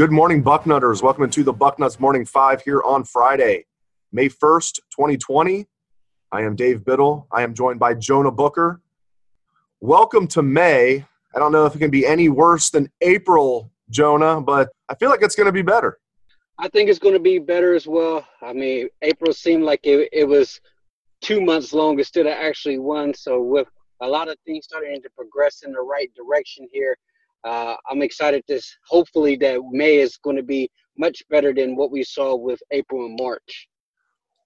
Good morning, Bucknutters. Welcome to the Bucknuts Morning Five here on Friday, May 1st, 2020. I am Dave Biddle. I am joined by Jonah Booker. Welcome to May. I don't know if it can be any worse than April, Jonah, but I feel like it's going to be better. I think it's going to be better as well. I mean, April seemed like it, it was two months long instead of actually one. So, with a lot of things starting to progress in the right direction here, uh, I'm excited this hopefully that May is going to be much better than what we saw with April and March.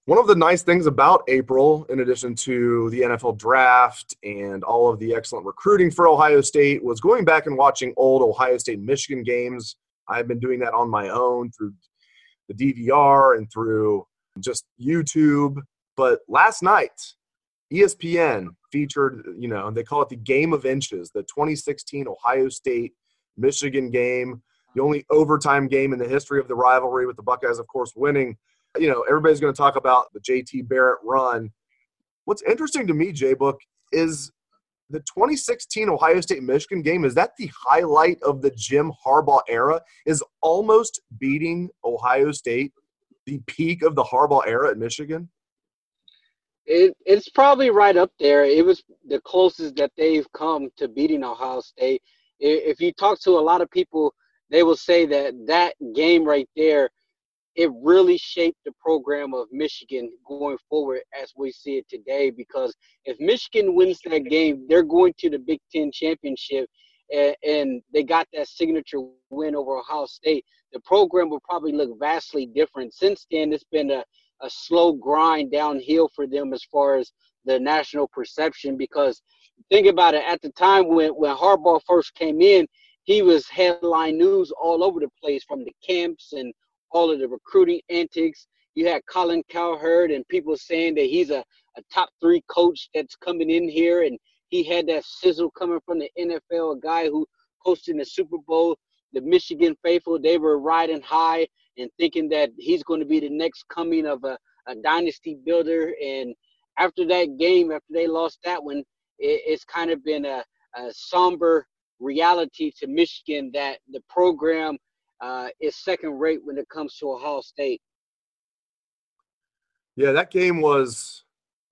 One of the nice things about April, in addition to the NFL draft and all of the excellent recruiting for Ohio State, was going back and watching old Ohio State Michigan games. I've been doing that on my own through the DVR and through just YouTube. But last night, ESPN featured, you know, they call it the game of inches, the 2016 Ohio State Michigan game, the only overtime game in the history of the rivalry, with the Buckeyes, of course, winning. You know, everybody's going to talk about the JT Barrett run. What's interesting to me, J Book, is the 2016 Ohio State Michigan game. Is that the highlight of the Jim Harbaugh era? Is almost beating Ohio State the peak of the Harbaugh era at Michigan? It, it's probably right up there. It was the closest that they've come to beating Ohio State. If you talk to a lot of people, they will say that that game right there, it really shaped the program of Michigan going forward as we see it today. Because if Michigan wins that game, they're going to the Big Ten championship, and, and they got that signature win over Ohio State. The program will probably look vastly different. Since then, it's been a a slow grind downhill for them as far as the national perception because think about it at the time when when Harbaugh first came in he was headline news all over the place from the camps and all of the recruiting antics. You had Colin Cowherd and people saying that he's a, a top three coach that's coming in here and he had that sizzle coming from the NFL a guy who hosted the Super Bowl the Michigan faithful they were riding high and thinking that he's going to be the next coming of a, a dynasty builder. And after that game, after they lost that one, it, it's kind of been a, a, somber reality to Michigan that the program uh, is second rate when it comes to Ohio State. Yeah, that game was,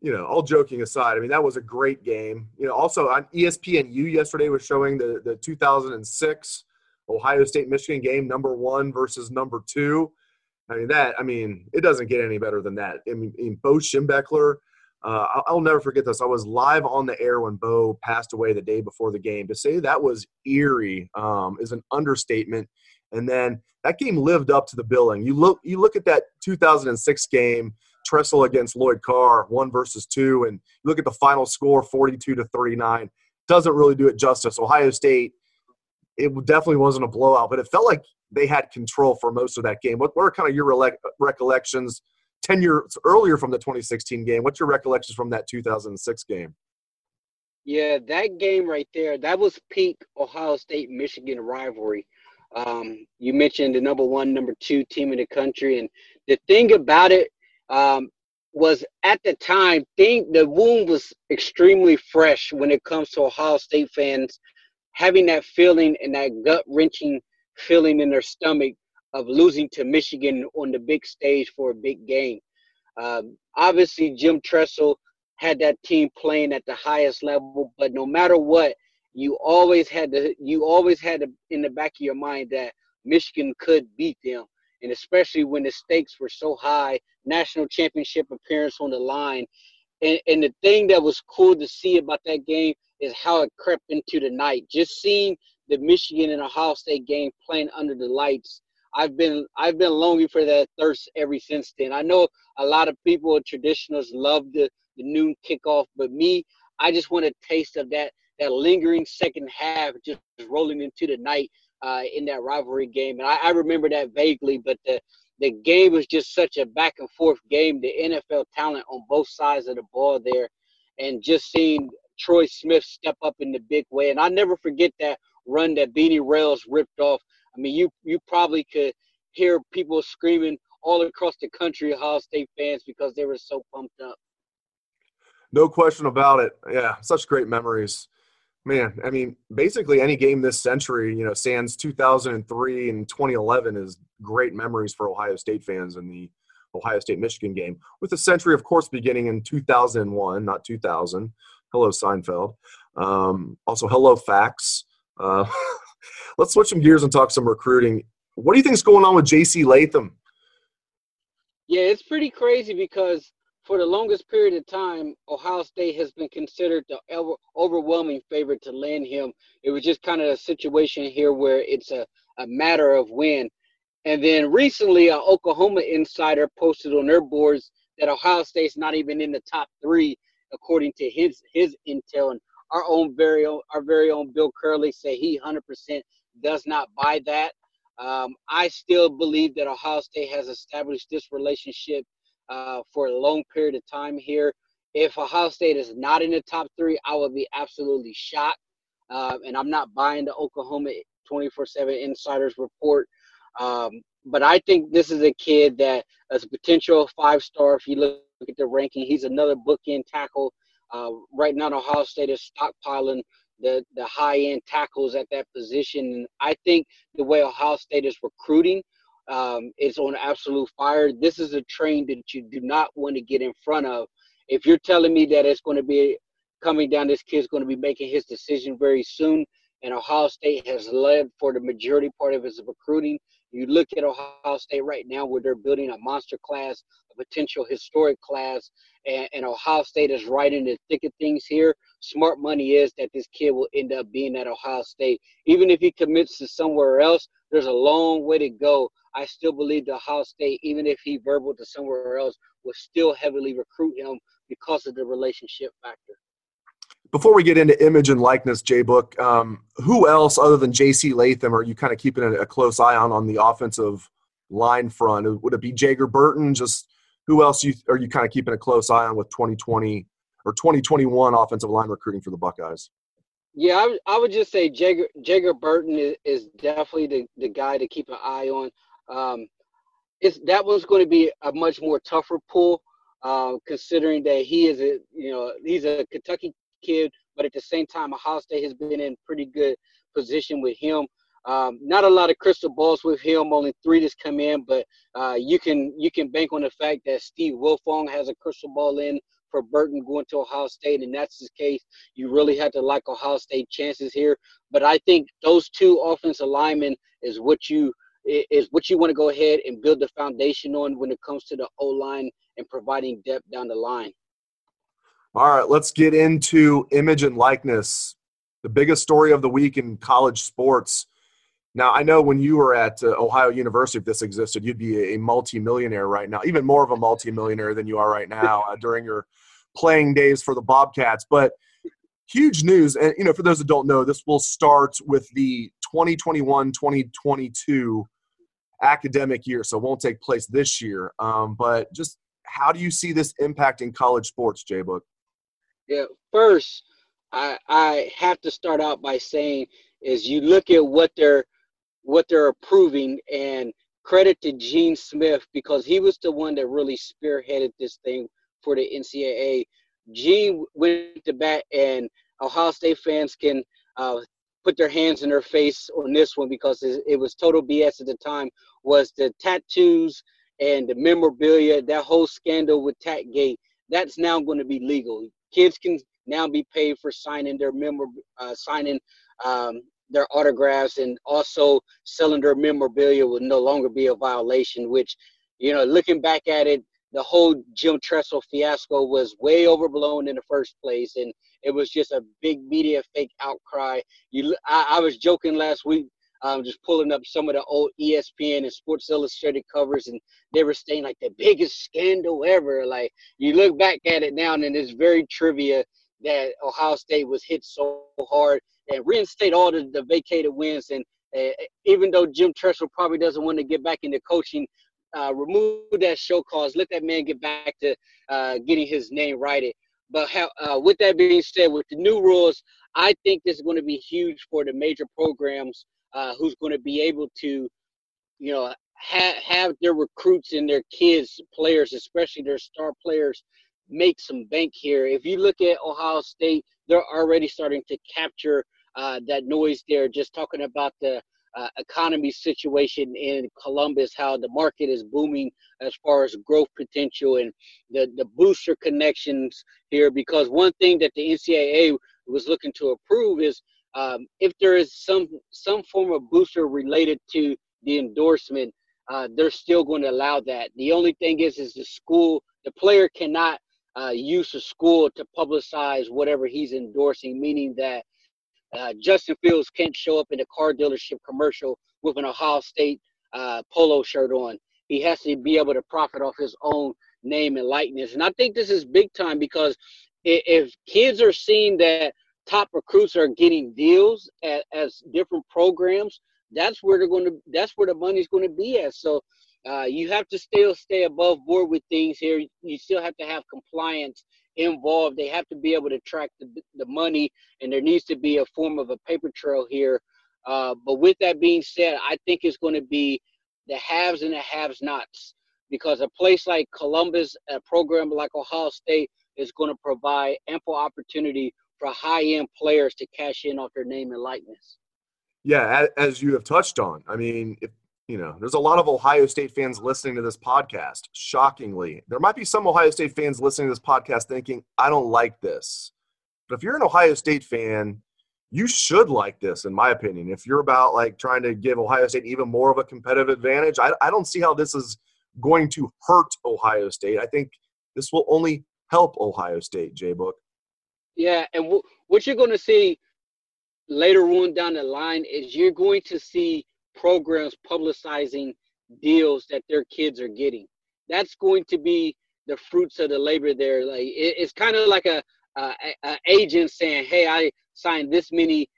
you know, all joking aside, I mean, that was a great game. You know, also on ESPNU yesterday was showing the, the 2006 Ohio State Michigan game, number one versus number two. I mean that. I mean it doesn't get any better than that. I mean, Bo Schembechler, uh, I'll, I'll, never forget this. I was live on the air when Bo passed away the day before the game. To say that was eerie um, is an understatement. And then that game lived up to the billing. You look, you look at that 2006 game, Tressel against Lloyd Carr, one versus two, and you look at the final score, 42 to 39. Doesn't really do it justice. Ohio State it definitely wasn't a blowout, but it felt like they had control for most of that game. What, what are kind of your recollections 10 years earlier from the 2016 game? What's your recollections from that 2006 game? Yeah, that game right there, that was peak Ohio State Michigan rivalry. Um, you mentioned the number one, number two team in the country. And the thing about it um, was at the time, thing, the wound was extremely fresh when it comes to Ohio State fans having that feeling and that gut wrenching feeling in their stomach of losing to Michigan on the big stage for a big game. Um, obviously, Jim Tressel had that team playing at the highest level, but no matter what, you always had to you always had to, in the back of your mind that Michigan could beat them, and especially when the stakes were so high, national championship appearance on the line. And, and the thing that was cool to see about that game is how it crept into the night. Just seeing the Michigan and Ohio State game playing under the lights, I've been I've been longing for that thirst ever since then. I know a lot of people, traditionalists, love the the noon kickoff, but me, I just want a taste of that that lingering second half, just rolling into the night uh, in that rivalry game. And I, I remember that vaguely, but the the game was just such a back and forth game. The NFL talent on both sides of the ball there, and just seeing Troy Smith step up in the big way. And I never forget that run that Beanie Wells ripped off. I mean, you you probably could hear people screaming all across the country, Ohio State fans, because they were so pumped up. No question about it. Yeah, such great memories. Man, I mean, basically any game this century, you know, sans 2003 and 2011 is great memories for Ohio State fans in the Ohio State Michigan game, with the century, of course, beginning in 2001, not 2000. Hello, Seinfeld. Um, also, hello, facts. Uh, let's switch some gears and talk some recruiting. What do you think is going on with J.C. Latham? Yeah, it's pretty crazy because for the longest period of time, Ohio State has been considered the overwhelming favorite to land him. It was just kind of a situation here where it's a, a matter of when. And then recently, an Oklahoma insider posted on their boards that Ohio State's not even in the top three, according to his his intel. And our own very own, our very own Bill Kurelic say he 100% does not buy that. Um, I still believe that Ohio State has established this relationship uh, for a long period of time here. If Ohio State is not in the top three, I would be absolutely shocked. Uh, and I'm not buying the Oklahoma 24 7 Insiders report. Um, but I think this is a kid that is a potential five star. If you look at the ranking, he's another bookend tackle. Uh, right now, Ohio State is stockpiling the, the high end tackles at that position. And I think the way Ohio State is recruiting um, is on absolute fire. This is a train that you do not want to get in front of. If you're telling me that it's going to be coming down, this kid's going to be making his decision very soon, and Ohio State has led for the majority part of its recruiting. You look at Ohio State right now, where they're building a monster class, a potential historic class, and, and Ohio State is right in the thick of things here. Smart money is that this kid will end up being at Ohio State. Even if he commits to somewhere else, there's a long way to go I still believe the Ohio State, even if he verbal to somewhere else, will still heavily recruit him because of the relationship factor. Before we get into image and likeness, J Book, um, who else other than J.C. Latham are you kind of keeping a, a, close eye on on the offensive line front? Would it be Jager Burton? Just who else you, are you kind of keeping a close eye on with 2020 or 2021 offensive line recruiting for the Buckeyes? Yeah, I, I would just say Jager, Jager Burton is, is definitely the, the guy to keep an eye on. Um, it's that one's going to be a much more tougher pull, uh, considering that he is a you know he's a Kentucky kid, but at the same time, Ohio State has been in pretty good position with him. Um, not a lot of crystal balls with him, only three that's come in, but uh, you can you can bank on the fact that Steve Wiltfong has a crystal ball in for Burton going to Ohio State, and that's the case. You really have to like Ohio State chances here, but I think those two offensive linemen is what you is what you want to go ahead and build the foundation on when it comes to the O line and providing depth down the line. All right, let's get into image and likeness. The biggest story of the week in college sports. Now, I know when you were at uh, Ohio University, if this existed, you'd be a, multimillionaire right now, even more of a multimillionaire than you are right now uh, during your playing days for the Bobcats. But huge news, and you know, for those that don't know, this will start with the 2021-2022 academic year, so won't take place this year. Um, but just how do you see this impacting college sports, J Book? Yeah, first, I I have to start out by saying is you look at what they're what they're approving and credit to Gene Smith because he was the one that really spearheaded this thing for the NCAA. Gene went to bat, and Ohio State fans can uh, put their hands in their face on this one because it, was total BS at the time. Was the tattoos and the memorabilia, that whole scandal with Tatgate, that's now going to be legal. Kids can now be paid for signing their memor, uh, signing um, their autographs, and also selling their memorabilia will no longer be a violation. Which, you know, looking back at it, the whole Jim Tressel fiasco was way overblown in the first place, and it was just a big media fake outcry. You, I, I was joking last week um, just pulling up some of the old ESPN and Sports Illustrated covers, and they were saying like the biggest scandal ever. Like you look back at it now, and it's very trivia that Ohio State was hit so hard and reinstate all the, the vacated wins. And uh, even though Jim Tressel probably doesn't want to get back into coaching, uh, remove that show cause, let that man get back to uh, getting his name righted. But uh, with that being said, with the new rules, I think this is going to be huge for the major programs uh, who's going to be able to, you know, have have their recruits and their kids, players, especially their star players, make some bank here. If you look at Ohio State, they're already starting to capture uh, that noise there, just talking about the uh, economy situation in Columbus, how the market is booming as far as growth potential and the, the booster connections here. Because one thing that the NCAA was looking to approve is um, if there is some some form of booster related to the endorsement, uh, they're still going to allow that. The only thing is, is the school, the player cannot uh, use the school to publicize whatever he's endorsing, meaning that uh, Justin Fields can't show up in a car dealership commercial with an Ohio State uh, polo shirt on. He has to be able to profit off his own name and likeness. And I think this is big time because if kids are seeing that top recruits are getting deals at, as different programs, that's where they're going to. That's where the money's going to be at. So uh, you have to still stay above board with things here. You still have to have compliance involved. They have to be able to track the, the money, and there needs to be a form of a paper trail here. Uh, but with that being said, I think it's going to be the haves and the haves nots because a place like Columbus, a program like Ohio State, is going to provide ample opportunity for high end players to cash in off their name and likeness. Yeah, as you have touched on, I mean, if you know, there's a lot of Ohio State fans listening to this podcast. Shockingly, there might be some Ohio State fans listening to this podcast thinking, I don't like this. But if you're an Ohio State fan, you should like this, in my opinion. If you're about like trying to give Ohio State even more of a competitive advantage, I, I don't see how this is going to hurt Ohio State. I think this will only help Ohio State, J Book. Yeah, and w- what you're going to see later on down the line is you're going to see programs publicizing deals that their kids are getting. That's going to be the fruits of the labor there. Like it, it's kind of like a, a, a agent saying, "Hey, I signed this many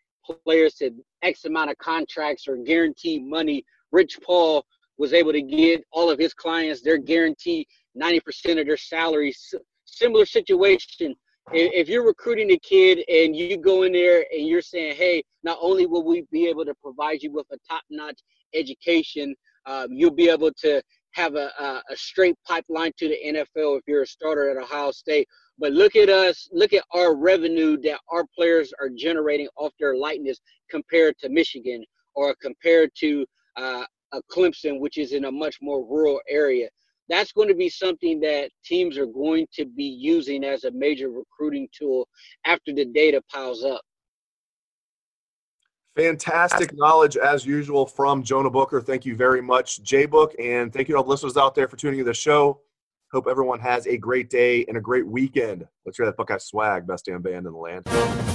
players to X amount of contracts or guaranteed money." Rich Paul was able to get all of his clients their guarantee 90% of their salaries. Similar situation if you're recruiting a kid and you go in there and you're saying, hey, not only will we be able to provide you with a top-notch education, um, you'll be able to have a, a, a, straight pipeline to the NFL if you're a starter at Ohio State. But look at us, look at our revenue that our players are generating off their likeness compared to Michigan or compared to uh, a Clemson, which is in a much more rural area that's going to be something that teams are going to be using as a major recruiting tool after the data piles up. Fantastic knowledge as usual from Jonah Booker. Thank you very much, J Book, and thank you to all the listeners out there for tuning in to the show. Hope everyone has a great day and a great weekend. Let's hear that Buckeye swag, best damn band in the land.